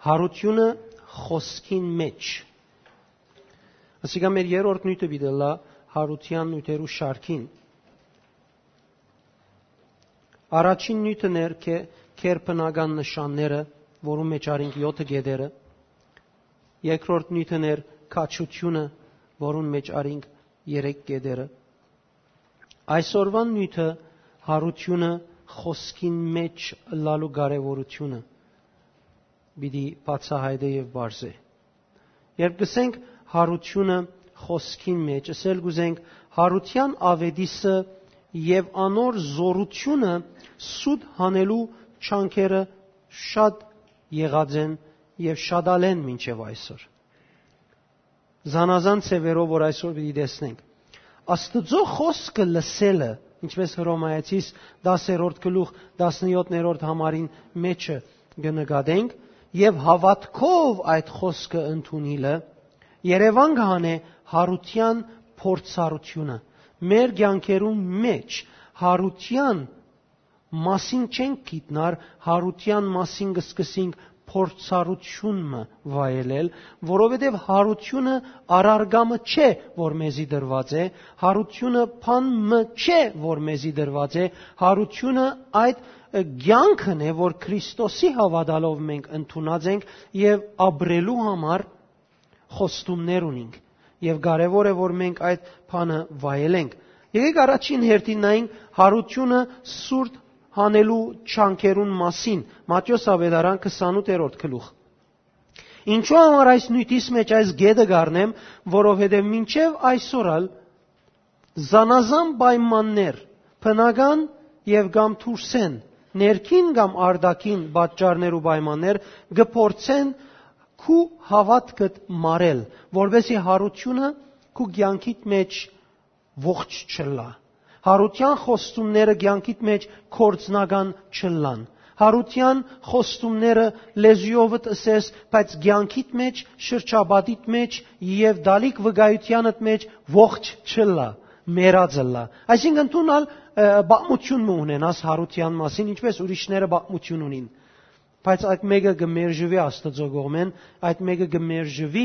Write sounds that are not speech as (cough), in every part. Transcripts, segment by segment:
Հարությունը խոսքին մեջ։ Ասիկա մեր երրորդ նյութը բիդելա հարության նյութերու շարքին։ Առաջին նյութը ներ քերբնական նշանները, որում մեջ արինք 7 գեդերը։ Երկրորդ նյութը ներ քաչությունը, որուն մեջ արինք 3 գեդերը։ Այսօրվան նյութը հարությունը խոսքին մեջ լալու կարևորությունը պիտի բացահայտե եւ բարձե։ Երբ գսենք հարությունը խոսքին մեջ, ասել գուզենք հարության ավետիսը եւ անոր զորությունը սուտ հանելու չանքերը շատ եղած են եւ շատալեն մինչեւ այսօր։ Զանազան ծևերով որ այսօր պիտի տեսնենք։ Աստծո խոսքը լսելը ինչպես Հռոմայացիս 10-րդ գլուխ 17-րդ համարին մեջը կնկատենք եւ հավատքով այդ խոսքը ընդունիլը Երևան կհանե հարության փորձառությունը մեր ցանկերում մեջ հարության մասին չենք գիտնար հարության մասին կսկսենք փորձառությունը վայելել, որովհետև հարությունը արարգամը չէ, որ մեզի դրված է, հարությունը փանը չէ, որ մեզի դրված է, հարությունը այդ ցանկն է, որ Քրիստոսի հավատալով մենք ընդունած ենք եւ ապրելու համար խոստումներ ունենք։ Եվ կարևոր է, որ մենք այդ բանը վայելենք։ Եկեք առաջին հերթին նայենք հարությունը սուրտ հանելու չանկերուն մասին Մատթեոս ավետարան 28-րդ գլուխ Ինչու համար այս նույնիս մեջ այս գեդը գառնեմ, որովհետև մինչև այսօրալ զանազան պայմաններ, բնական եւ կամ թուրսեն, ներքին կամ արտաքին պատճառներ ու պայմաններ գփորձեն քու հավատքդ մարել, որովհետեւ հարությունը քու ցանկիտ մեջ ողջ չլա Հարության խոստումները ցանկիտ մեջ կորցնական չլան։ Հարության խոստումները լեզյովդ ասես, բայց ցանկիտ մեջ, շրջաբադիտ մեջ եւ դալիք վգայությանդ մեջ ողջ չլա, մերածլա։ Այսինքն դունալ բաղմություն ունենաս հարության մասին, ինչպես ուրիշները բաղմություն ունին բայց այդ մեկը գմերժվի Աստծո կողմեն, այդ մեկը գմերժվի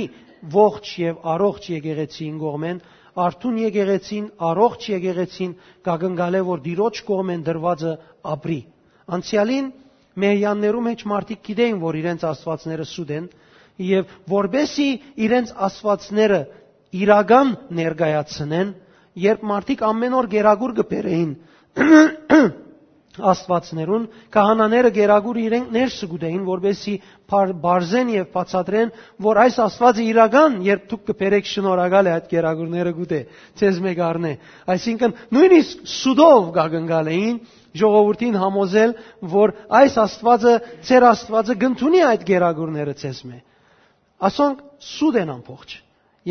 ողջ եւ առողջ եկեղեցին կողմեն, արթուն եկեղեցին, առողջ եկեղեցին կագնգալ է, որ դիրոջ կողմեն դրվածը ապրի։ Անցյալին մեհյաններու մեջ մարդիկ գիտեին, որ իրենց աստվածները սուտ են, եւ որբեսի իրենց աստվածները իրական ներկայացնեն, երբ մարդիկ ամեն օր գերագուր կբերեին աստվածներուն քահանաները գերագուր իրենք ներս գուտեին որբեսի բարձեն եւ բացատրեն որ այս աստվածը իրական երբ դուք կբերեք շնորհակալ է այդ գերագուրները գուտե ցեզ մեկ առնե այսինքն նույնիսկ սուդով գագնգալ էին ժողովրդին համոզել որ այս աստվածը ծեր աստվածը գտնունի այդ գերագուրները ցեզ մե ասոնք սուդ են ամբողջ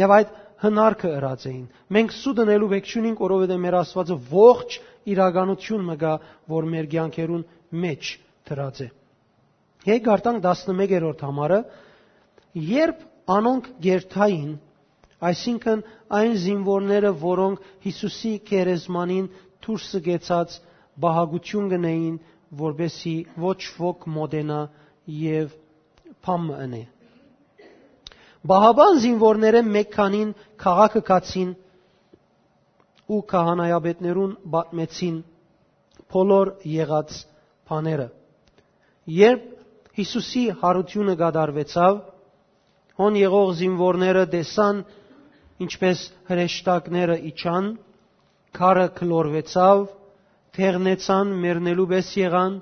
եւ այդ հնարքը ըրած էին մենք սուդ ընելու վեք չունենք որովհետեւ մեր աստվածը ողջ իրականություն մը գա, որ մեր ցանկերուն մեջ դրած է։ Եկ արտանք 11-րդ համարը, երբ անոնք գերթային, այսինքն այն զինվորները, որոնք Հիսուսի քերեզմանին դուրս գեցած բահագություն գնային, որբեսի ոչ ոք մոդենա եւ փամը ընե։ Բահաբան զինվորները մեկ քանին քաղաքը կացին ու քահանայապետներուն բացմեցին բոլոր եղած բաները։ Երբ Հիսուսի հարությունը գդարվեցավ, հոն եղող զինվորները տեսան, ինչպես հրեշտակները իջան, քարը քլորվեցավ, թեղնեցան, մեռնելու պես եղան,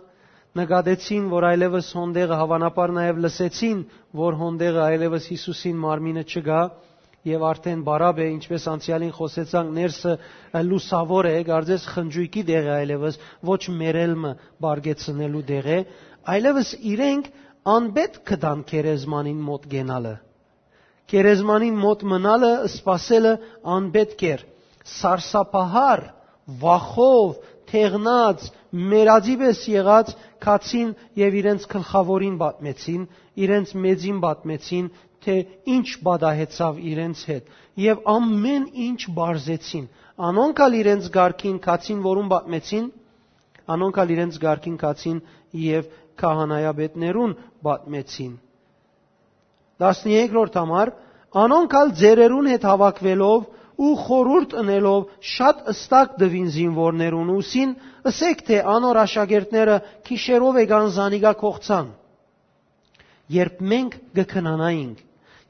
նկատեցին, որ այլևս հոնդեղը հավանապար նաև լսեցին, որ հոնդեղը այլևս Հիսուսին մարմինը չգա, եւ արդեն բարաբ է, ինչպես անցյալին խոսեցանք, ներսը լուսավոր է, գարձես խնջույքի դեղ է այլևս, ոչ մերելմը բարգեցնելու դեղ է, այլևս իրենք անբետ կդան քերեզմանին մոտ գենալը։ Քերեզմանին մոտ մնալը, սпасելը անբետք էր։ Սարսափահար, վախով, թեղնած, մերածիպես եղած քացին եւ իրենց գլխավորին պատմեցին, իրենց մեծին պատմեցին, թե ինչ բադահեցավ իրենց հետ եւ ամեն ինչ բարձեցին անոնքալ իրենց ղարքին կացին որում պատմեցին անոնքալ իրենց ղարքին կացին եւ քահանայաբետներուն պատմեցին 13-րդ համար անոնքալ ձերերուն հետ հավաքվելով ու խորուրդ ընելով շատ ըստակ դվին զինվորներուն ուսին, ըսեք թե անոր աշակերտները քիշերով եկան զանիգա կողցան։ Երբ մենք գքնանայինք,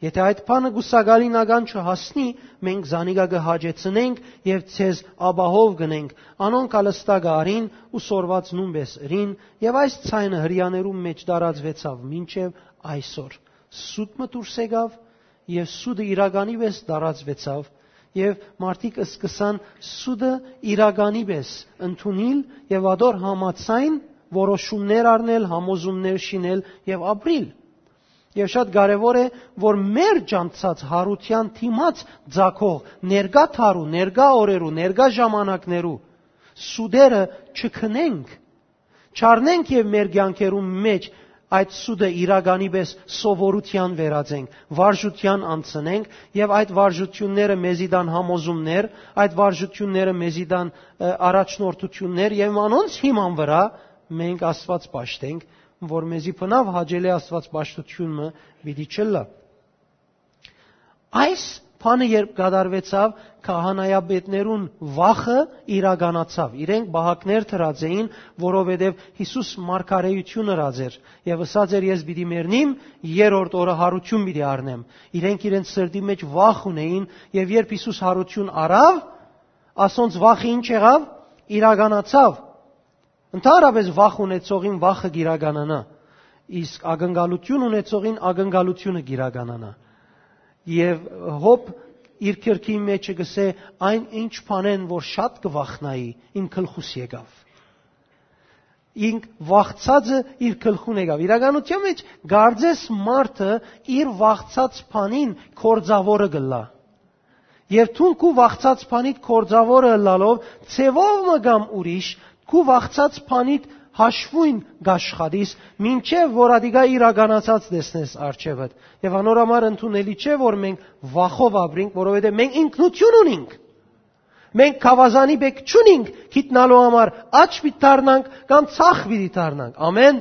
եթե այդ բանը գուսակալի նական չհասնի, մենք զանիգա կհաջեցնենք եւ ցեզ աբահով գնենք, անոնք ալստակ արին ու սորված նումբես ռին եւ այս ցայնը հрьяներում մեջ դարածվեցավ մինչեւ այսօր։ Սուտը դուրս եկավ եւ սուտը իրականի վես դարածվեցավ եւ մարդիկ սկսան սուդը իրականի վես ընդունել եւ ադոր համացայն որոշումներ առնել, համոզումներ շինել եւ ապրիլ։ Եվ շատ կարևոր է, որ մեր ջանցած հարության թիմած ցակող ներգա թարու, ներգա օրերու, ներգա ժամանակներու սուդերը չքնենք, չառնենք եւ մեր ցանկերու մեջ այդ սուդը իրականի պես սովորության վերածենք, վարժության անցնենք եւ այդ վարժությունները մեզի դան համոզումներ, այդ վարժությունները մեզի դան առաջնորդություններ եւ անոնց հիման վրա մենք Աստված ճաշտենք որ մեզի փնավ հաջելի Աստված ճաշտությունը պիտի չլա։ Այս Փանը երբ կատարվեցավ, քահանայապետներուն վախը իրականացավ։ Իրենք բահակներ թրած էին, որովհետև Հիսուս մարգարեություն ըրած էր եւ ասած էր ես պիտի մեռնիմ, երրորդ օրը հարություն պիտի առնեմ։ Իրենք իրենց սրտի մեջ վախ ունեին եւ երբ Հիսուս հարություն առավ, ասոնց վախը ինչ եղավ։ Իրականացավ Ընդհանրապես վախ ունեցողին վախը գիրականանա, իսկ ակնկալություն ունեցողին ակնկալությունը գիրականանա։ Եվ հոբ իր քրքի մեջը գսե այն ինչ բանեն որ շատ կվախնայի իմ քլխուս եկավ ինք վախցածը իր քլխուն եկավ իրականության մեջ գարձես մարդը իր վախցած բանին կորձավորը գլա եւ թունքու վախցած բանիդ կորձավորը լալով ցևով մգամ ուրիշ քու վախցած փանիդ հաշվույն գաշխատիս, մինչև որ ադիգա իրականացած տեսնես արջևդ։ Եվ անորամար ընդունելի չէ, որ մենք վախով ապրենք, որովհետև մենք ինքնություն ունենք։ Մենք կավազանի բեք չունենք գիտնալու համար, աչ պիտի դառնանք կամ ցախ պիտի դառնանք։ Ամեն։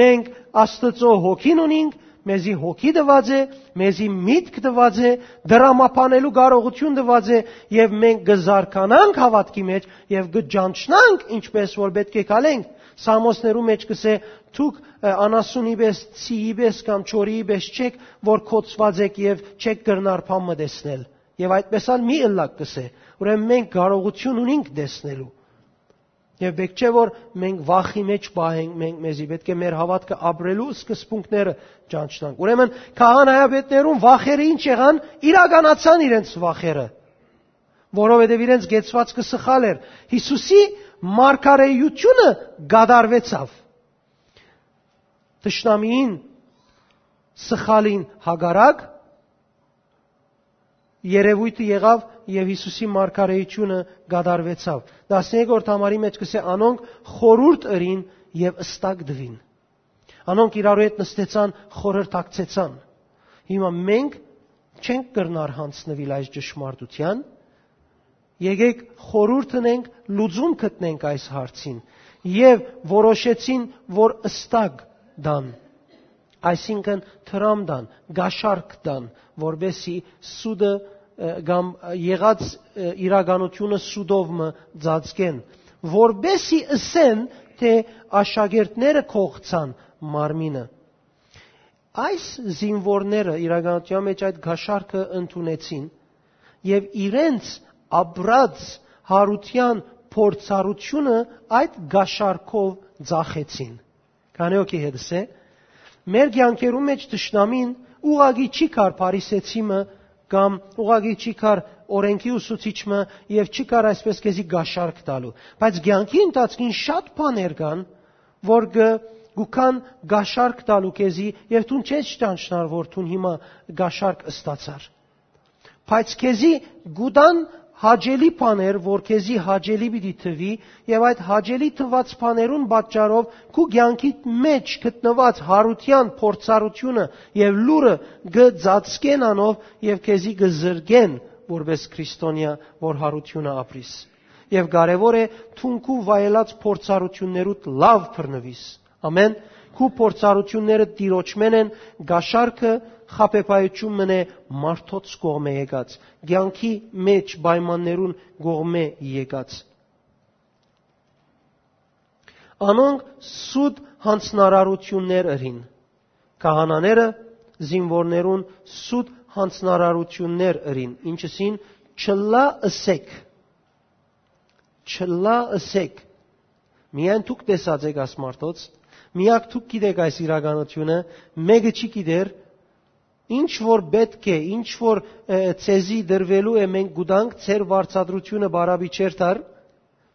Մենք Աստծո հոգին ունենք, մեզի հոգի դված է, մեզի միտք դված է, դրամապանելու կարողություն դված է եւ մենք գզարկանանք հավատքի մեջ եւ գճանչնանք ինչպես որ պետք է կալենք։ Սամոսներու մեջ կսե դուք անասունի պես, ցիի պես կամ ճորիի պես չեք, որ կոծված եք եւ չեք կրնար փամը տեսնել։ Եվ այդպես ալ մի ըլլակ կսե։ Ուրեմն մենք կարողություն ունենք տեսնելու։ Եվ պետք չէ որ մենք վախի մեջ պահենք, մենք մեզի պետք է մեր հավատքը ապրելու սկզբունքները ճանչնանք։ Ուրեմն քահանայապետներուն վախերը ինչ եղան, իրականացան իրենց վախերը, որովհետև իրենց գեցվածքը սխալ էր։ Հիսուսի մարգարեությունը գադարվեցավ։ Տշնամին սխալին հագարակ երևույթը եղավ եւ Հիսուսի մարգարեությունը գադարվեցավ 13-րդ համարի մեջ կսե անոնք խորուրդ ըրին եւ ըստակ դվին անոնք իրարու հետ նստեցան խորհրդակցեցան հիմա մենք չենք կրնար հանցնվել այս ճշմարտության եկեք խորուրդ ունենք լուծում գտնենք այս հարցին եւ որոշեցին որ ըստակ դան այսինքն թրամ դան, գաշարք դան, որբեսի սուդը կամ եղած իրականությունը սուդով մը ծածկեն, որբեսի ասեն, թե աշակերտները կողցան մարմինը։ Այս զինվորները իրականության մեջ այդ գաշարքը ընդունեցին եւ իրենց աբրած հարության փորձառությունը այդ գաշարքով ծախեցին։ Կանեոքի հետսե մեր ցանկերում մեջ ճշնամին ուղագի չի կար Փարիսեցիմը կամ ուղագի չի կար օրենքի ուսուցիչը եւ չի կար այսպես քեզի գաշարք տալու բայց ցանկի ընթացքին շատ բաներ կան որ գուքան գաշարք տալու քեզի եւ դու չես ճանչնար որ դու հիմա գաշարք ստացար բայց քեզի գուդան հաջելի բաներ, որ քեզի հաջելի պիտի թվի, եւ այդ հաջելի թված բաներուն պատճառով քու ցանկի մեջ գտնված հարության փորձառությունը եւ լուրը գծածկեն անով եւ քեզի գզրգեն որպես քրիստոնյա, որ հարությունը ապրիս։ Եվ կարևոր է թունքու վայելած փորձառություններուդ լավ բռնվիս։ Ամեն քու փորձառությունները տիրոջմեն են գաշարքը խապեպայություն մնե մարդոց կողմե եկած, ցանկի մեջ պայմաններուն կողմե եկած։ Անոնք սուտ հանցնարարություններ ըրին։ Քահանաները զինվորներուն սուտ հանցնարարություններ ըրին, ինչսին չլա ըսեք։ Չլա ըսեք։ Միայն դուք տեսած եք ասմարտոց, միակ դուք գիտեք այս իրականությունը, մեկը չի գիտեր, ինչ որ պետք է, ինչ որ ցեզի դրվելու է մենք գուտանք ծեր վարչադրությունը բարաբի չեր տար,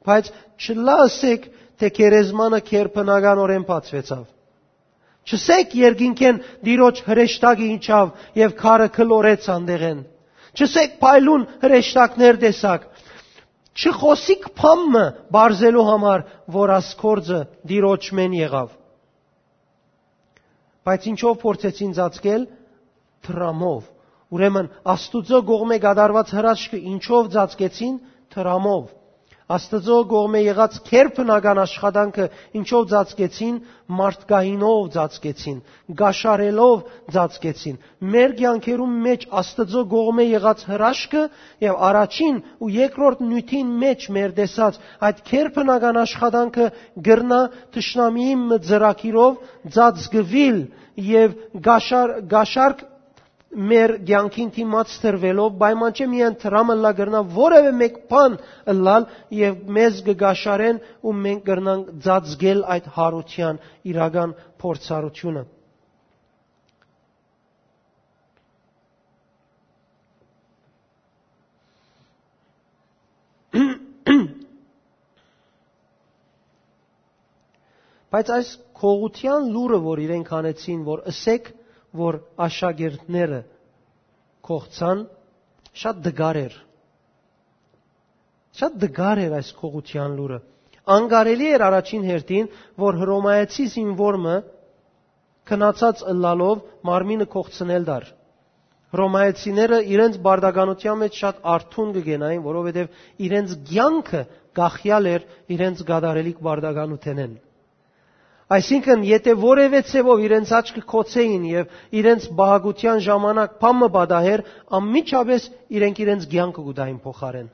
բայց չլա ասեք, թե քերեզմանը քերփնականորեն բացվեցավ։ Չսեք երկինքեն դիրոջ հրեշտակի ինչավ եւ քարը քլորեց անդեղեն։ Չսեք փայլուն հրեշտակներ տեսակ։ Չխոսիկ փամը բարձելու համար, որ ասկորձը դիրոջ մեն եղավ։ Բայց ինչով փորձեցին ծածկել թրամով։ Ուրեմն Աստուծո գողմե գդարված հրաշքը ինչով ծածկեցին թրամով։ Աստծո կողմէ եղած քերբնական աշխատանքը ինչով ծածկեցին, մարդկայինով ծածկեցին, գաշարելով ծածկեցին։ Մեր կյանքերում մեջ Աստծո կողմէ եղած հրաշքը եւ առաջին ու երկրորդ նյութին մեջ մեր տեսած այդ քերբնական աշխատանքը գրնա ճշնամիի մծրակիրով ծածկվիլ եւ գաշար գաշարք մեր ցանկին դիմաց ստրվելով պայման չէ միայն տրամը լա գրնա որևէ մեկ բան լալ եւ մեզ գգաշարեն ու մենք գրնանք ծածկել այդ հարության իրական փորձառությունը Բայց այս քողության լուրը, որ իրենք անեցին, որ ըսեք որ աշակերտները կողցան շատ դգար էր շատ դգար էր այս քողության լուրը անգարելի էր առաջին հերթին որ հռոմայացի զինվորը քնացած ըլլալով մարմինը կողցնել դար Հռոմայացիները իրենց բարդականության մեջ շատ արթուն կգենային, որովհետև իրենց ցանկը գախյալ էր իրենց գադարելիք բարդականութենեն։ Այսինքն, եթե որևէ ցևով իրենց աչքը կոծեին եւ իրենց բահագության ժամանակ փամը բադահեր, անմիջապես իրենք իրենց ցանկը գուտային փոխարեն։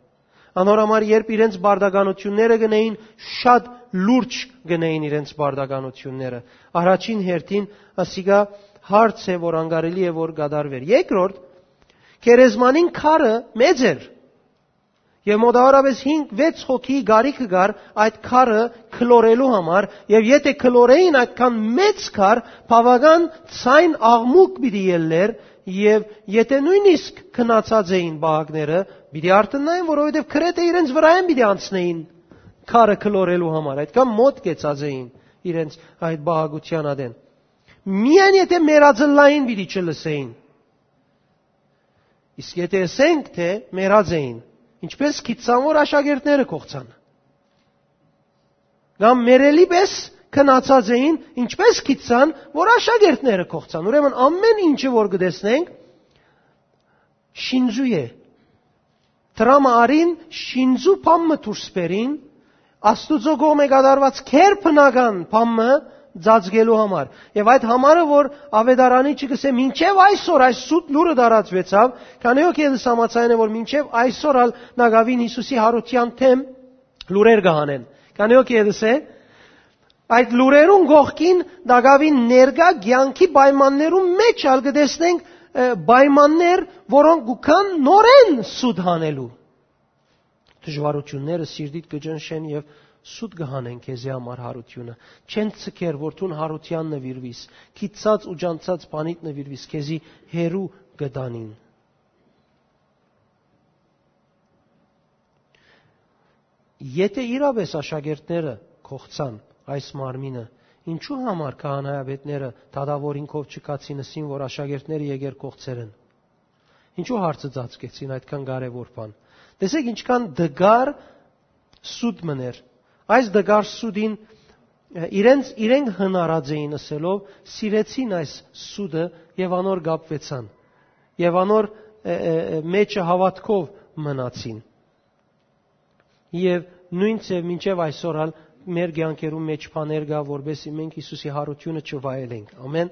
Անորամար երբ իրենց բարդականությունները գնային, շատ լուրջ գնային իրենց բարդականությունները։ Առաջին հերթին ասիգա հարց է, որ անգարելի է որ գադարվեր։ Երկրորդ, քերեզմանին քարը մեծ էր Եվ մոտավորապես 5-6 հոգի գարիքը գար այդ քարը քլորելու համար, եւ եթե քլորեին այդքան մեծ քար, բավական ցայն աղմուկ պիտի ելներ, եւ եթե նույնիսկ քնացած էին բաղակները, պիտի արտնային, որովհետեւ քրեթե իրենց վրայեն պիտի անցնեին քարը քլորելու համար, այդքան մոտ կեցած էին իրենց այդ բաղագության ադեն։ Միայն եթե մերածլային պիտի չլսեին։ Իսկ եթե ասենք թե մերած էին, Ինչպես Քիծամոր աշակերտները կողցան։ Կամ մերելի պես քնացած էին, ինչպես Քիծան, որ աշակերտները կողցան։ Ուրեմն ամեն ինչը որ գտեսնենք շինզու է։ Տրամարին շինզու փամը դուրս բերին, Աստուծո գողմե կատարված քեր բնական փամը ծածկելու համար։ Եվ այդ համարը, որ ավետարանի չգսե մինչև այսօր այս սուտ լուրը դարածվեցավ, քանի որ ես համացայն է որ մինչև այսօր ալ նագավին Հիսուսի հարության թեմ լուրեր կհանեն։ Քանի որ ես է այդ լուրերուն գողքին նագավին ներգա ցանկի պայմաններում մեջ ալ կտեսնենք պայմաններ, որոնք գուքան նորեն սուտ հանելու։ Դժվարությունները սիրտիդ կջնշեն եւ սուտ կհանեն քեզի համար հարությունը։ Չեն ցկեր, որ դու հարության նվիրվիս, քիծած ու ջանցած բանիդ նվիրվիս, քեզի հերու գդանին։ Եթե իրավես աշակերտները կողցան այս մարմինը, ինչու համար քահանայապետները դադավորինքով չկացինսին, որ աշակերտները եկեր կողցերեն։ Ինչու հարցը ծածկեցին այդքան կարևոր բան։ Տեսեք ինչքան դգար սուտ մներ Այս դգարսուդին իրենց իրենք հնարած էին ասելով, սիրեցին այս սուդը եւ անոր գապվեցան։ Եվ անոր մեջը հավատքով մնացին։ Եվ նույն ծև մինչև այսօր ալ մեր ցանկերում մեջ բաներ գա, որբեսի մենք Հիսուսի հարությունը չվայելենք։ Ամեն։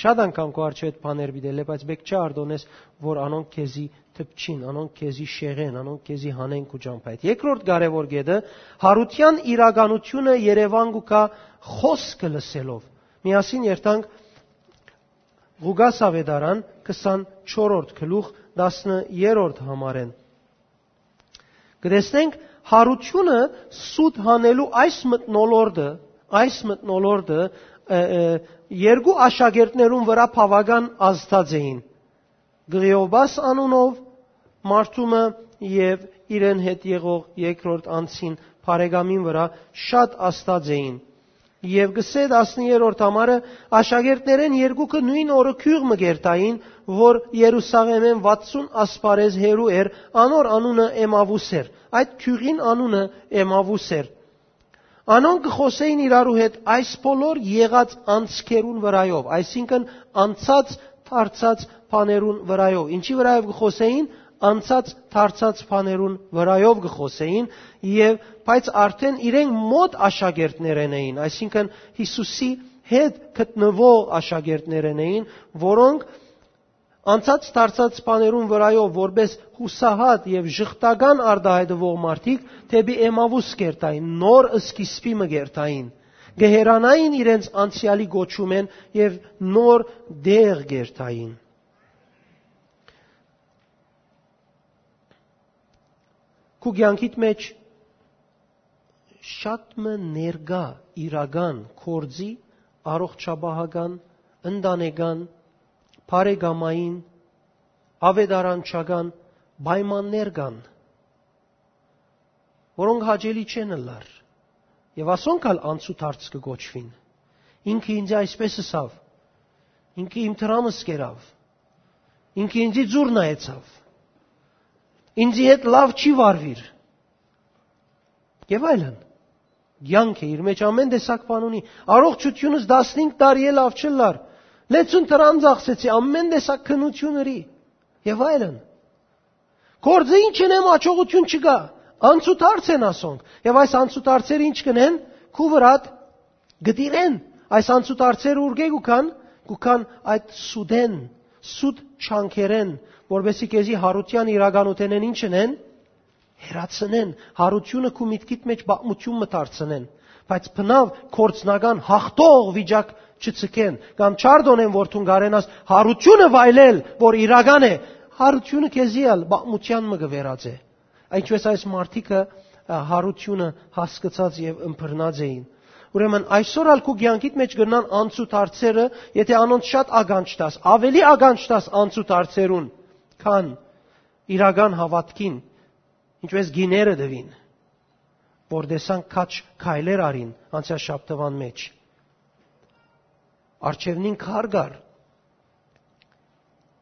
շատ անգամ քո արժե այդ բաներ բիդել, բայց բեք չի արդոնես, որ անոնք քեզի թփչին, անոնք քեզի շեղեն, անոնք քեզի հանեն քու ջամփայդ։ Երկրորդ կարևոր գեդը հարության իրականությունը Երևան գուկա խոսքը լսելով։ Միասին երթանք Ղուգաս ավետարան 24-րդ գլուխ 10-րդ համարեն։ Կտեսնենք հարությունը սուտ հանելու այս մտնոլորտը, այս մտնոլորտը երկու աշակերտներուն վրա բավական ազդած էին։ Գրիոբաս անունով Մարտումը եւ իրեն հետ եղող երկրորդ անցին Փարեգամին վրա շատ աստած էին։ Եվ գսե 10-րդ համարը աշակերտներեն երկուքը նույն օրը քյուղ մգերտային, որ Երուսաղեմեն 60 ասպարեզ հերու էր, անոր անունը Էմավուս էր։ Այդ քյուղին անունը Էմավուս էր։ Անոնք կխոսեին իրարու հետ այս բոլոր եղած անցքերուն վրայով, այսինքն անցած դարձած բաներուն վրայով։ Ինչի վրայով կխոսեին անցած դարձած բաներուն վրայով կխոսեին եւ բայց արդեն իրենք մոտ աշակերտներեն էին, այսինքն Հիսուսի հետ գտնվող աշակերտներեն էին, որոնք անցած դարձած բաներուն վրայով որպես հուսահատ եւ ժխտական արդահայտվող մարդիկ թեպի Էմավուս կերտային, նոր սկիզբի մգերտային։ Գեհերանային իրենց անցյալի գոչումեն եւ նոր դեղ գերտային։ Քու ցանկիտ մեջ շատ մը ներգա իրական կորձի առողջապահական ընտանեկան բարեկամային, ավետարանչական պայմաններ կան, որոնք հաճելի չեն լար։ Եվ ասոնք ալ անցուդարձ կգոչվին։ Ինքը ինձ այսպես ասավ։ Ինքը իմ տրամս կերավ։ Ինքը ինձի ձուր նայեցավ։ Ինձի հետ լավ չի վարվիր։ Եվ այլն։ Յանք է իր մեջ ամեն տեսակ բան ունի։ Առողջությունս 15 տարի է լավ չլար։ Լեցուն տրան ծախսեցի ամեն տեսակ քնությունների եւ այլն։ Գործը ինչ են եմ աճողություն չկա։ Անցուտարց են ասոնք։ Եվ այս անցուտարցերը ինչ կնեն։ Քու վրատ գդիրեն։ Այս անցուտարցերը ուրգե գուքան, գուքան այդ սուդեն, սուդ չանքերեն, որբեսի քեզի հարության իրականութենեն ինչ են հերացնեն, հարությունը քու միտքիդ մեջ բաղմություն մտարցնեն, բայց բնավ կորցնական հաղթող վիճակ չցկեն կամ չարդոնեն որ թուն գարենաս հարությունը վայելել որ իրական է հարությունը քեզի ալ բամության մը գվերած է այնպես այս մարտիկը հարությունը հասկացած եւ ըմբռնած էին Ուրեմն այսօր ալ քու ցանկիտ մեջ գնան անցուտ հարցերը, եթե անոնց շատ ագանջ տաս, ավելի ագանջ տաս անցուտ հարցերուն, քան իրական հավատքին, ինչպես գիները դվին, որ դեսան քաչ քայլեր արին անցյալ շաբթվան մեջ արջևնին քարգար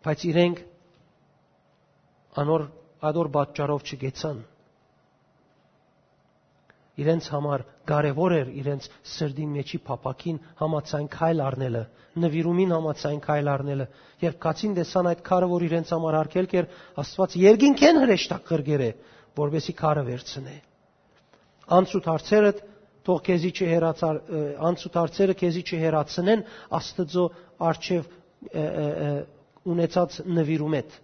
բայց իրենք անոր ադոր պատճառով չգեցան իրենց համար կարևոր էր իրենց սրդի մեջի փապակին համացայն քայլ առնելը, նվիրումին համացայն քայլ առնելը։ Երբ կացին տեսան այդ քարը, որ իրենց համար արկել կեր, Աստված երկինքեն հրեշտակ կրգեր է, որովհետեւ քարը վերցնե։ Անցուտ հարցերդ թող քեզի չհերացար անցուդարձերը քեզի չհերացնեն Աստծո արչև ունեցած նվիրումետ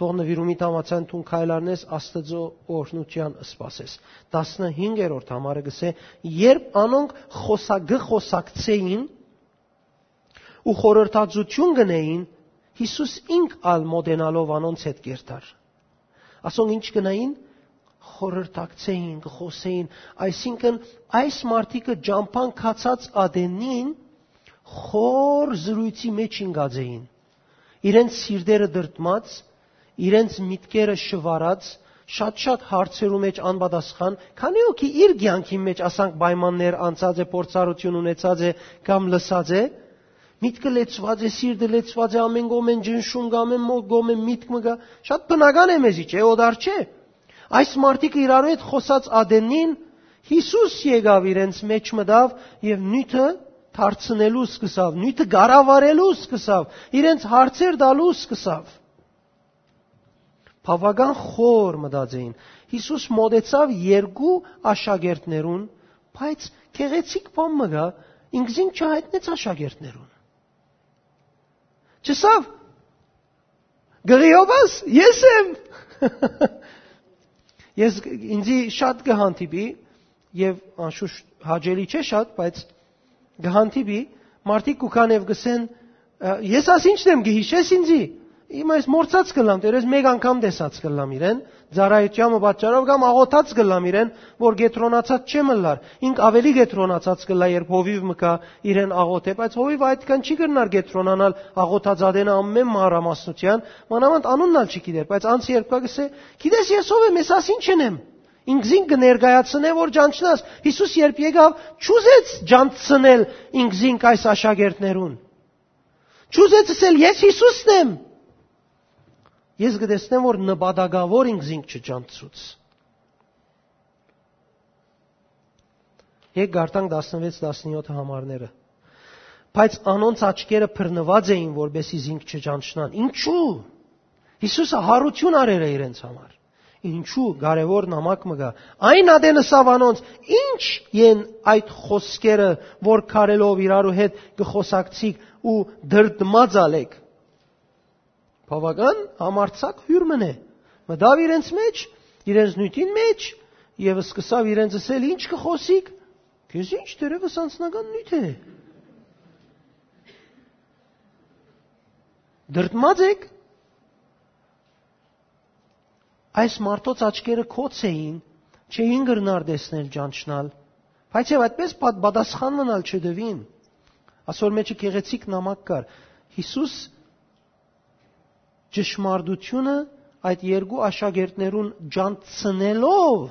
թող նվիրումի տամացան տուն քայլարնես Աստծո օրհնության սпасես 15-րդ համարը գսե երբ անոնք խոսագ խոսակցեին ու խորհրդածություն գնային Հիսուս ինք ալ մոդենալով անոնց հետ կերտար ասոնք ինչ գնային խորհրդակցեին, կխոսեին, այսինքն այս մարտիկը ջամփան քացած ադենին խոր զրույցի մեջ ինգածեին։ Իրենց սիրտերը դրտմած, իրենց միտքերը շվարած, շատ-շատ հարցերու մեջ անպատասխան, քանի օքի իր ցանկի մեջ ասանք պայմաններ անցած է, փորձառություն ունեցած է կամ լսած է, միտքը լեցված է, սիրտը լեցված է, ամեն գոմեն ջնշում, ամեն գոմեն միտք մգա, շատ բնական է մեզի, չէ, օդար չէ։ Այս մարդիկը իրարու հետ խոսած ադենին Հիսուս եկավ իրենց մեջ մտավ եւ նյութը դարձնելու սկսավ, նյութը գարավարելու սկսավ, իրենց հարցեր տալու սկսավ։ Բավական խոր մտածեին։ Հիսուս մոտեցավ երկու աշակերտներուն, բայց քեղեցիկ բան մգա, ինքզին չհայտնեց աշակերտներուն։ Չսավ։ Գղիովս ես եմ։ (laughs) Ես ինձի շատ կհանդիպի եւ անշուշտ հաջելի չէ շատ, բայց կհանդիպի մարդիկ ու կանև գսեն ես աս ինչն եմ գհիշես ինձի Իմ այս մորցած կլամ, դերես մեկ անգամ տեսած կլամ իրեն, ծառայությամը պատճառով կամ աղոթած կլամ իրեն, որ գետրոնացած չեմ լար։ Ինք ավելի գետրոնացած կլա, երբ հովիվ մկա իրեն աղոթե, բայց հովիվ այդքան չի կրնար գետրոնանալ աղոթածադենը ամեն մանրամասնության, մանավանդ անունն ալ չի գիտեր, բայց անց երբ կա գսե, գիտես ես ով եմ, ես ասին չնեմ։ Ինքզին կներկայացնե որ ջանչնաս։ Հիսուս երբ եկավ, չուզեց ջանցնել ինքզին այս աշակերտներուն։ Չուզեց ասել ես Հիսուսն եմ ես կտեսնեմ, որ նպատակավոր ինք զինք չջանցուց։ Եկ գարտանք 16-17 համարները։ Բայց անոնց աչքերը բռնված էին, որբեսի զինք չջանչնան։ Ինչու՞։ Հիսուսը հարություն արել է իրենց համար։ Ինչու կարևոր նամակ մգա։ Այն ադենը սավանոնց ինչ են այդ խոսքերը, որ կարելով իրարու հետ կխոսակցիկ ու դրդմած ալեք բավական համարցակ հյուր մնե։ Մտավ իրենց մեջ, իրենց նույթին մեջ եւ սկսավ իրենց ասել ինչ կխոսիկ։ Քեզ ինչ դերևս անձնական նույթ է։ Դրտմած եք։ Այս մարդոց աչքերը կոց էին, չէին գրնար տեսնել ճանչնալ, բայց եւ այդպես պատասխան մնալ չդվին։ Ասոր մեջը գեղեցիկ նամակ կար։ Հիսուս ճշմարտությունը այդ երկու աշակերտներուն ջանցնելով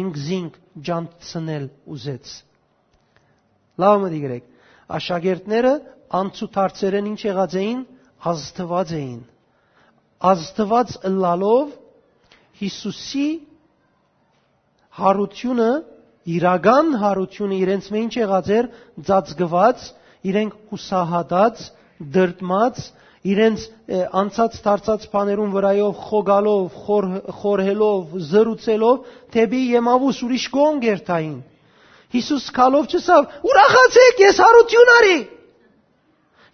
ինքզինք ջանցնել ուզեց։ Լավ մտի գրեք։ Աշակերտները անցուդարձերեն ինչ եղած էին, ազդված էին։ Ազդված ըլլալով Հիսուսի հարությունը, իրական հարությունը իրենց մեջ եղած էր ծածկված, իրենք հուսահատած, դրտմած, իրենց անցած դարձած բաներուն վրայով խոգալով, խոր, խորհելով, զրուցելով, թեպի Եմավուս ուրիշ կողմ գերտային։ Հիսուս կալով չսավ, ուրախացեք, ես հարություն արի։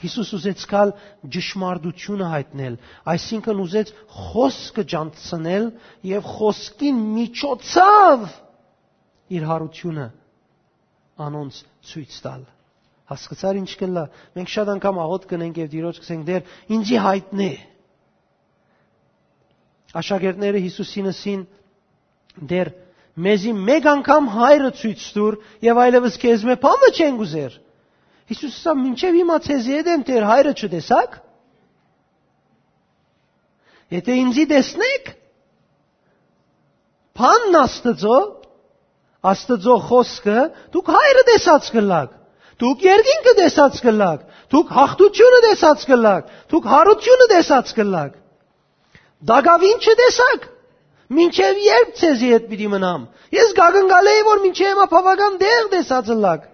Հիսուս ուզեց կալ ճշմարտությունը հայտնել, այսինքն ուզեց խոսքը ջանցնել եւ խոսքին միջոցով իր հարությունը անոնց ցույց տալ հասկացար ինչ կլա։ Մենք շատ անգամ աղոտ կնենք եւ Տիրոջ կսենք դեր ինձի հայտնի։ Աշակերտները Հիսուսինսին դեր մեզի մեկ անգամ հայրը ցույց տուր եւ այլևս քեզ մե փամը չեն գուզեր։ Հիսուսը ասա մինչև հիմա ցեզի եդեմ դեր հայրը չտեսակ։ Եթե ինձի տեսնեք, փանն աստծո, աստծո խոսքը դուք հայրը տեսած կլակ։ Դուք երկինքը տեսած կլակ, դուք հաղթությունը տեսած կլակ, դուք հարությունը տեսած կլակ։ Դագավին չտեսակ։ Մինչև երբ ցեզի հետ պիտի մնամ։ Ես գագնգալ եի որ մինչև հիմա բավական դեղ տեսած լակ։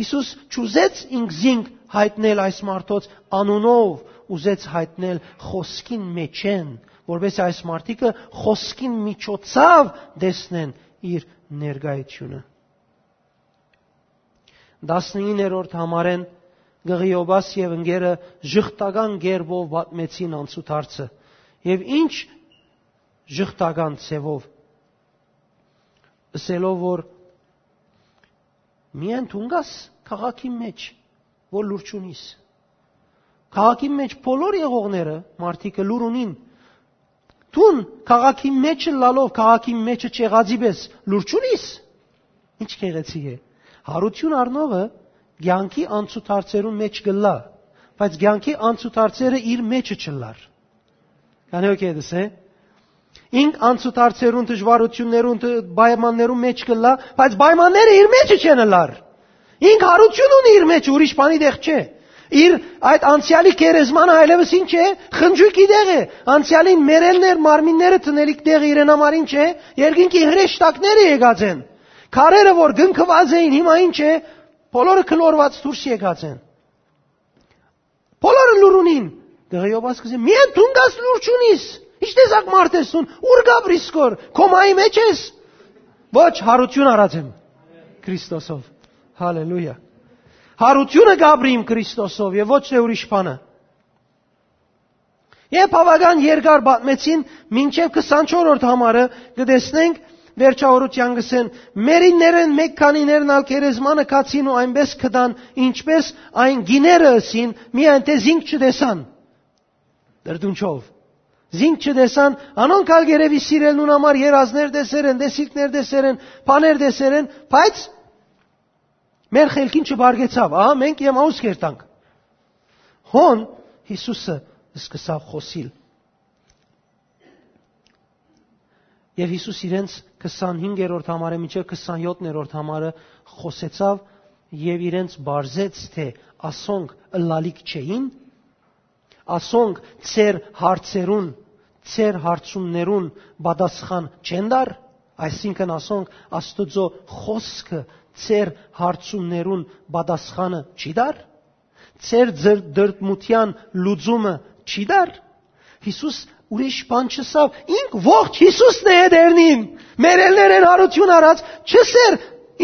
Հիսուս ճուզեց ինքզինք հայտնել այս մարդոց անունով, ուզեց հայտնել խոսքին մեջեն, որովհետեւ այս մարդիկը խոսքին միջոցով տեսնեն իր ներգայությունը։ 19-րդ համարեն Գղիոբաս եւ ընկերը ժխտական ģերբով պատմեցին անցուդարձը։ Եվ ինչ ժխտական ցևով ասելով որ միայն թունգաս քաղաքի մեջ որ լուրջ ունիս քաղաքի մեջ բոլոր եղողները մարդիկը լուր ունին Տուն քաղաքի մեջ լալով քաղաքի մեջը չեղածի պես լուրջ ունիս ինչ քեղեցի է Հարություն առնողը ցանկի անցուդարձերուն մեջ գլա, բայց ցանկի անցուդարձերը իր մեջը չլար։ Կանեոք է։ Ինք անցուդարձերուն դժվարություններուն պայմաններուն մեջ գլա, բայց պայմանները իր մեջը չեն լար։ Ինք հարություն ունի իր մեջ, ուրիշ բանի դեղ չէ։ Իր այդ անցյալի կերեզմանը այլևս ինչ է, խնջույքի դեղ է։ Անցյալին մերելներ, մարմինները տնելիք դեղ իրեն համար ինչ է, երկինքի հրեշտակները եկած են։ Քարերը որ գնքված էին, հիմա ինչ է, բոլորը քլորված դուրս եկած են։ Բոլորը լուրունին։ Դղեյոբաս կսե, միայն դու գաս լուր չունիս։ Ինչ տեսակ մարդ ես դու, ուր գաբրիսկոր, կոմայի մեջ ես։ Ոչ, հարություն արած եմ։ Քրիստոսով։ Հալելույա։ Հարությունը գաբրի իմ Քրիստոսով եւ ոչ թե ուրիշ բանը։ Եվ բավական երկար պատմեցին մինչև 24-րդ համարը կտեսնենք վերջավորության գսեն մերիններն մեկ քանիներն ալ քերեզմանը կացին ու այնպես կդան ինչպես այն գիները ասին միայն թե զինք չտեսան դրդունչով զինք չտեսան անոնք ալ երևի սիրելն ուն համար երազներ դեսեր են դեսիկներ դեսեր են բաներ դեսեր են բայց մեր խելքին չբարգեցավ ահա մենք եմ աուս կերտանք հոն Հիսուսը սկսավ խոսիլ Եվ Հիսուս իրենց 25-րդ համարը մինչև 27-րդ համարը խոսեցավ եւ իրենց բարձեց թե ասոնք ըլլալիք չէին ասոնք ծեր հարցերուն ծեր հարցումներուն պատասխան չեն դար այսինքն ասոնք աստուծո խոսքը ծեր հարցումներուն պատասխանը չի դար ծեր դրդմության լուծումը չի դար Հիսուս ուրիշ բան չսավ։ Ինք ողջ Հիսուսն է դերնին։ Մերելներ են հարություն արած, չսեր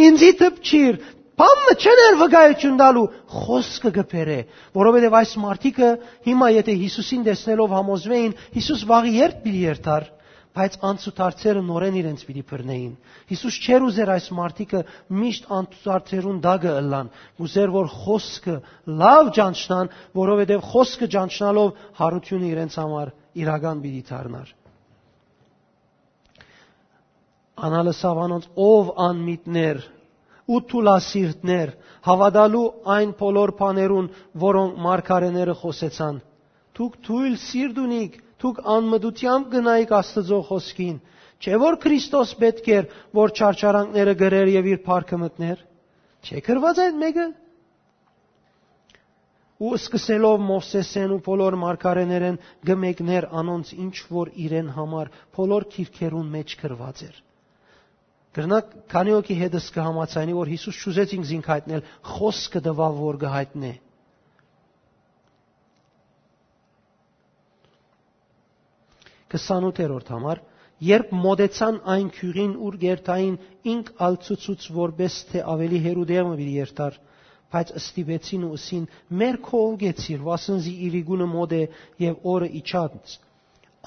ինձի տպչիր։ Բամը չներ վկայություն տալու, խոսքը գբերե, որովհետև այս մարդիկը հիմա եթե Հիսուսին տեսնելով համոզվեին, Հիսուս վաղի երբ պիտի երթար, բայց անցուտարձերը նորեն իրենց պիտի բռնեին։ Հիսուս չեր ուզեր այս մարդիկը միշտ անցուտարձերուն դագը ըլլան, ուզեր որ խոսքը լավ ճանչնան, որովհետև խոսքը ճանչնալով հարությունը իրենց համար իրական պիտի դառնար։ Անալսավ անոնց ով անմիտներ ու թուլասիրտներ հավատալու այն բոլոր բաներուն, որոնք մարգարեները խոսեցան։ Դուք թույլ սիրտ ունիք, դուք անմտությամբ գնայիք Աստծո խոսքին։ Չէ որ Քրիստոս պետք էր, որ չարչարանքները գրեր եւ իր փառքը մտներ։ Չէ գրված այդ մեկը ու սկսելով Մովսեսեն ու բոլոր մարգարեներեն գմեկներ անոնց ինչ որ իրեն համար բոլոր քիրքերուն մեջ գրված էր։ Գրնակ քանի օքի հետս կհամացանի որ Հիսուս ճուզեց ինձ ինք հայտնել խոսքը դվավ որ գհայտնե։ Կսանութերորդ համար Երբ մոդեցան այն քյուրին ուր գերտային ինք ալցուցուց որբես թե ավելի հերուդեղը վիր երտար բայց ստիպեցին ու ասին մեր քողգեցիր վասնզի իրիգունը մոդ է եւ օրը իջած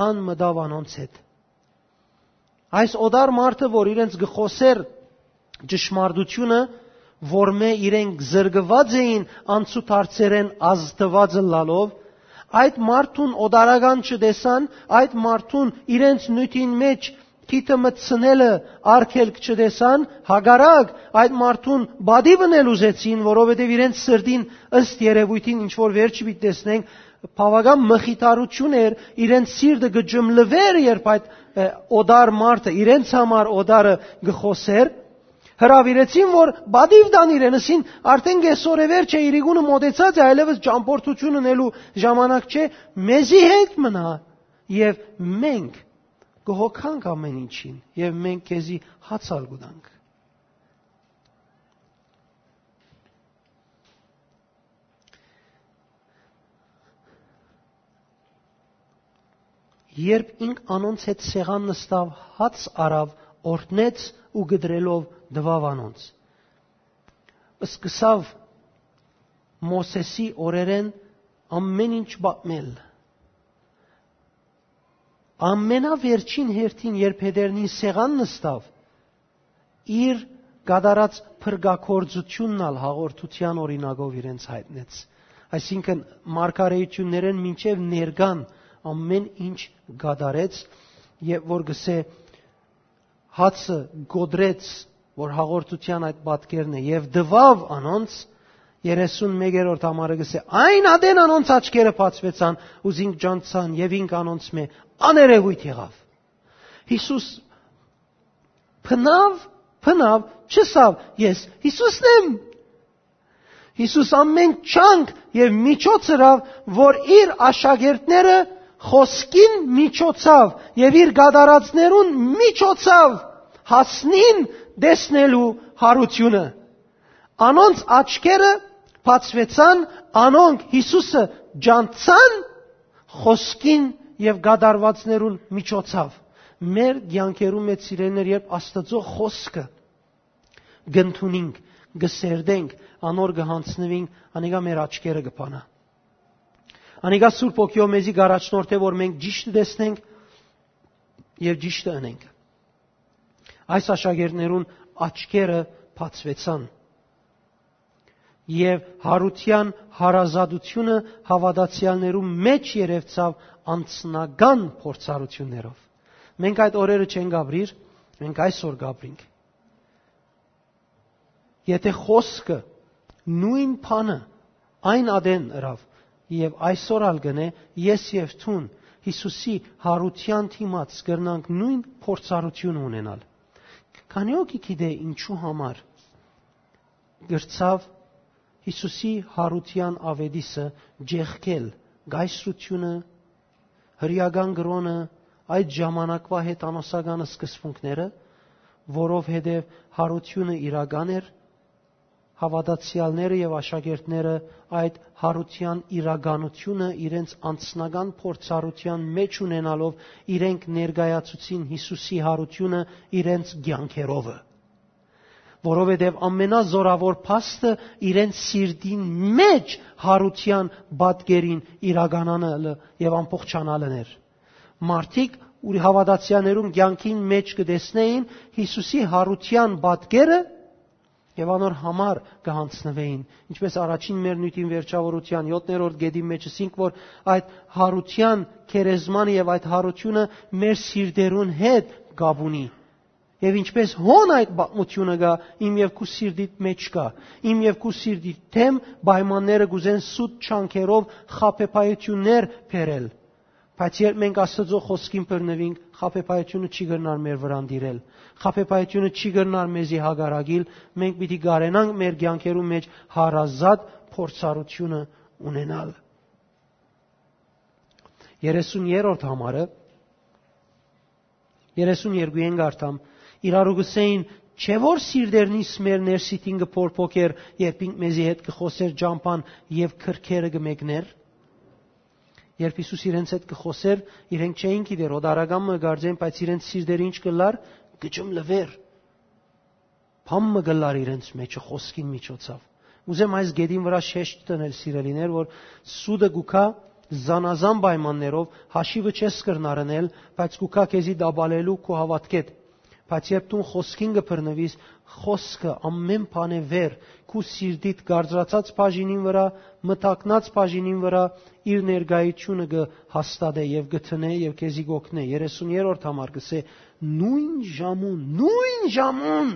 ան մդավ անոնց հետ այս օդար մարդը որ իրենց գխոսեր ճշմարտությունը որ մե իրենք զրգված էին անցուտ հարցերեն ազդվածը լալով այդ մարդուն օդարական չդեսան այդ մարդուն իրենց նույթին մեջ թիթը մտցնելը արկելք չտեսան, հագարակ այդ մարդուն բադի բնել ուզեցին, որովհետև իրենց սրտին ըստ երևույթին ինչ որ վերջի պիտի տեսնենք, բավական մխիթարություն էր, իրենց սիրտը գջմլվեր, երբ այդ օդար մարդը իրենց համար օդարը գխոսեր, հրավիրեցին, որ բադիվ դան իրենսին, արդեն գեսօր է վերջ է իրիգունը մոտեցած է, այլևս ճամփորդություն ունելու ժամանակ չէ, մեզի հետ մնա եւ մենք կհոգանք ամեն ինչին եւ մենք քեզի հացալ գուտանք։ Երբ ինք անոնց հետ սեղան նստավ, հաց արավ, օրտնեց ու գդրելով դվավ անոնց։ Սկսավ Մոսեսի օրերեն ամեն ինչ պատմել ամենավերջին հերթին երբ Հեդերնին սեղան նստավ, իր գադարած փրկակորձությունն ալ հաղորդության օրինակով իրենց հայտնեց։ Այսինքն մարգարեություններեն մինչև ներգան ամեն ինչ գադարեց եւ որ գսե հացը գոդրեց որ հաղորդության այդ պատկերն է եւ դվավ անոնց 31-րդ համարը գսե այն ադեն անոնց աչքերը բացվեցան ու զինք ջանցան եւ ինք անոնց մե աներևույթ եղավ Հիսուս փնավ փնավ չսավ ես Հիսուսն եմ Հիսուս ամեն չանք եւ միջոց հրավ որ իր աշակերտները խոսքին միջոցավ եւ իր գադարածներուն միջոցավ հասնին դեսնելու հարությունը անոնց աչքերը բացվեցան, անոնք Հիսուսը ջանցան խոսքին եւ գադարվածներուն միջոցով։ Մեր ցանկերում մեծ սիրելիներ, երբ Աստծո խոսքը գնդունինք, գսերդենք, անոր կհանցնվին, անիկա մեր աչքերը կփանա։ Անիկա Սուրբ ոգիով մեզի գարաչնորդ է, որ մենք ճիշտը տեսնենք եւ ճիշտը անենք։ Այս աշակերտներուն աչքերը բացվեցան եւ հարության հարազատությունը հավատացյալներու մեջ երևցավ անցնական փորձառություններով։ Մենք այդ օրերը չեն գաբրիր, մենք այսօր գաբրինք։ Եթե խոսքը նույն բանը այն ադեն ըրավ եւ այսօր ալ գնե ես եւ ցուն Հիսուսի հարության թիմած կրնանք նույն փորձառություն ունենալ։ Քանի օքի գիտե ինչու համար գրծավ Հիսուսի հարության ավետիսը ջեղքել գայսրությունը հրյական գրոնը այդ ժամանակվա հետ անոսական սկզբունքները, որովհետև հարությունը իրական էր, հավատացյալները եւ աշակերտները այդ հարության իրականությունը իրենց անձնական փորձառության մեջ ունենալով իրենք ներկայացուցին Հիսուսի հարությունը իրենց ցանկերովը որովհետև ամենազորավոր փաստը իրենց սիրտին մեջ հարության բատկերին իրականանալը եւ ամբողջանալն էր։ Մարդիկ ուր հավատացյալներուն ցանկին մեջ կդեսնեին Հիսուսի հարության բատկերը եւ անոր համար կհանցնվեին ինչպես առաջին մեր նույնին վերջավորության 7-րդ գեդի մեջ ասինք որ այդ հարության քերեզմանը եւ այդ հարությունը մեր սիրտերուն հետ գաբունի Եվ ինչպես հոն այդ բացությունը գա իմ եւ քու սիրտիդ մեջ կա իմ եւ քու սիրտի թեմ պայմանները գուզեն սուտ չանքերով խապեփայություններ փերել բայց երբ մենք Աստծո խոսքին բռնվենք խապեփայությունը չի գնար մեր վրան դիրել խապեփայությունը չի գնար մեզի հագարագիլ մենք պիտի գարենանք մեր ցանկերու մեջ հարազատ փորձառությունը ունենալ 30-րդ համարը 32-ին գարտամ իրարու գսեին Չէ որ սիրդերնից մեր ներսիտին կփորփոքեր, երբ ինք մեզի հետ կխոսեր ջամփան եւ քրքերը կմեկներ։ Երբ Հիսուս իրենց հետ կխոսեր, իրենք չէին գիտեր, օդարագամը գարձեն, բայց իրենց սիրդերը ինչ կլար, գճում լվեր։ Փամը գլար իրենց մեջը խոսքին միջոցով։ Ուզեմ այս գեդին վրա շեշտ տնել սիրելիներ, որ սուդը գուքա զանազան պայմաններով հաշիվը չես կրնարնել, բայց գուքա քեզի դաբալելու քո հավատքետ Բայց երբ դու խոսքին կբռնվիս, խոսքը ամեն բան է վեր, քու սիրտիդ գարձրացած բաժինին վրա, մտակնած բաժինին վրա իր ներգայությունը կհաստատե եւ կթնե եւ քեզի գոքնե 30-րդ համար կսե նույն ժամուն, նույն ժամուն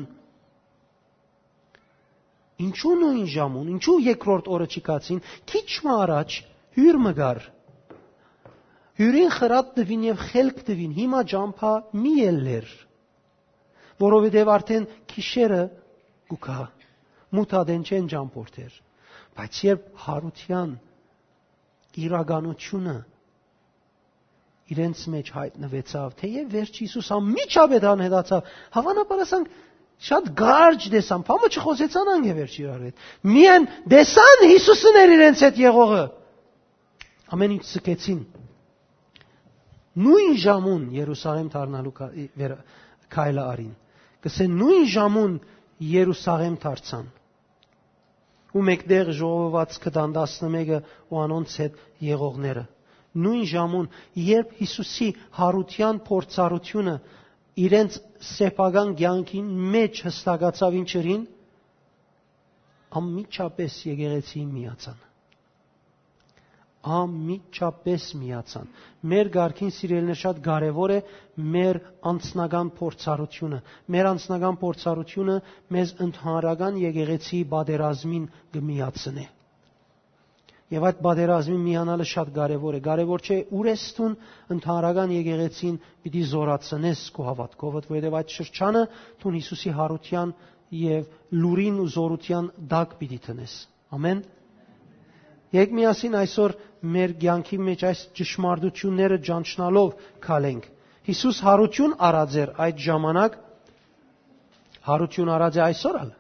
Ինչու նույն ժամուն, ինչու երկրորդ օրը չիկացին, քիչ մը առաջ հյուր մգար։ Հյուրին խրատ դվին եւ խելք դվին, հիմա ջամփա մի ելներ որովհետև արդեն քիշերը գուքա մութադեն չեն ջամփորթեր բայց երբ հարության իրականությունը իրենց մեջ հայտնվեցավ թեև վերջ Հիսուս ամիջապես անհետացավ հավանաբար ասանք շատ գարջ դեսան փամը չխոսեցան անգե վերջ իրար հետ միայն դեսան Հիսուսն էր իրենց հետ եղողը ամեն ինչ սկեցին նույն ժամուն Երուսաղեմ դառնալու քայլը արին կսե նույն ժամուն Երուսաղեմ դարձան։ Ու մեկտեղ ժողոված կդան 11-ը ու անոնց հետ եղողները։ Նույն ժամուն, երբ Հիսուսի հարության փորձառությունը իրենց սեփական ցանկին մեջ հստակացավ ինչերին, ամիջապես եկեղեցին միացան ամիջապես միացան։ Մեր ղարքին սիրելն է շատ կարևոր է մեր անձնական փորձառությունը։ Մեր անձնական փորձառությունը մեզ ընդհանրական եկեղեցի բادرազմին գմիացնի։ Եվ այդ բادرազմի միանալը շատ կարևոր է։ Կարևոր չէ ուր ես տուն ընդհանրական եկեղեցին պիտի զորացնես քո հավատքովդ, որովհետև այդ շրջանը տուն Հիսուսի հարության եւ լուրին ու զորության դակ պիտի տնես։ Ամեն։ Եկ միասին այսօր մեր ցանկի մեջ այս ճշմարտությունները ճանչնալով քալենք։ Հիսուս հարություն արած էր այդ ժամանակ հարություն արած է այսօր ալ։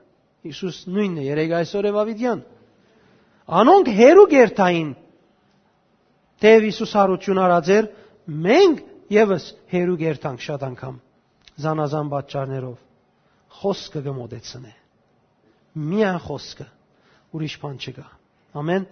Հիսուս նույնն է երեք այսօր է Վավիդյան։ Անոնք հերու գերտային Տեև Հիսուս հարություն արած էր, մենք եւս հերու գերտանք շատ անգամ զանազան պատճառներով։ Խոսքը գմոդեցնե։ Միան խոսքը ուրիշ բան չկա։ Ամեն։